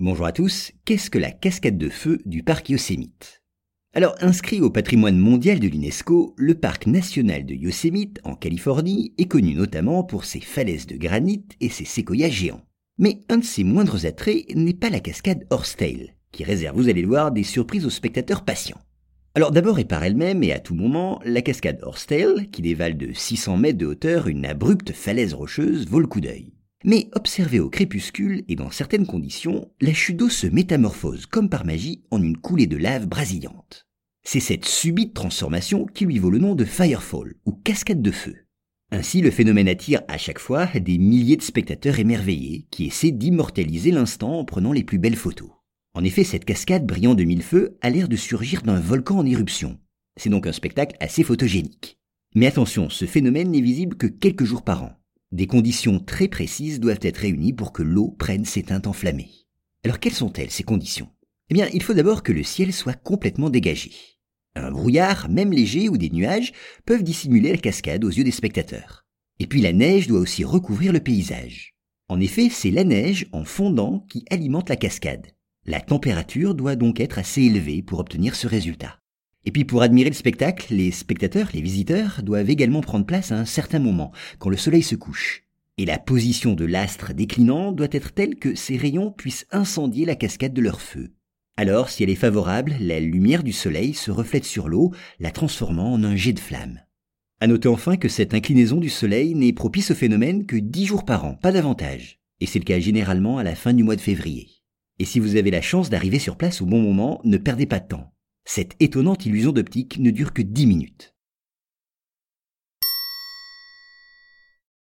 Bonjour à tous, qu'est-ce que la cascade de feu du parc Yosemite? Alors, inscrit au patrimoine mondial de l'UNESCO, le parc national de Yosemite, en Californie, est connu notamment pour ses falaises de granit et ses séquoias géants. Mais un de ses moindres attraits n'est pas la cascade Horsetail, qui réserve, vous allez le voir, des surprises aux spectateurs patients. Alors d'abord et par elle-même et à tout moment, la cascade Horsetail, qui dévale de 600 mètres de hauteur une abrupte falaise rocheuse, vaut le coup d'œil. Mais observé au crépuscule et dans certaines conditions, la chute d'eau se métamorphose comme par magie en une coulée de lave brasillante. C'est cette subite transformation qui lui vaut le nom de Firefall ou cascade de feu. Ainsi, le phénomène attire à chaque fois des milliers de spectateurs émerveillés qui essaient d'immortaliser l'instant en prenant les plus belles photos. En effet, cette cascade brillant de mille feux a l'air de surgir d'un volcan en éruption. C'est donc un spectacle assez photogénique. Mais attention, ce phénomène n'est visible que quelques jours par an. Des conditions très précises doivent être réunies pour que l'eau prenne ses teintes enflammées. Alors quelles sont-elles ces conditions? Eh bien, il faut d'abord que le ciel soit complètement dégagé. Un brouillard, même léger, ou des nuages peuvent dissimuler la cascade aux yeux des spectateurs. Et puis la neige doit aussi recouvrir le paysage. En effet, c'est la neige en fondant qui alimente la cascade. La température doit donc être assez élevée pour obtenir ce résultat. Et puis pour admirer le spectacle, les spectateurs, les visiteurs, doivent également prendre place à un certain moment, quand le soleil se couche. Et la position de l'astre déclinant doit être telle que ses rayons puissent incendier la cascade de leur feu. Alors, si elle est favorable, la lumière du soleil se reflète sur l'eau, la transformant en un jet de flamme. À noter enfin que cette inclinaison du soleil n'est propice au phénomène que dix jours par an, pas davantage. Et c'est le cas généralement à la fin du mois de février. Et si vous avez la chance d'arriver sur place au bon moment, ne perdez pas de temps. Cette étonnante illusion d'optique ne dure que 10 minutes.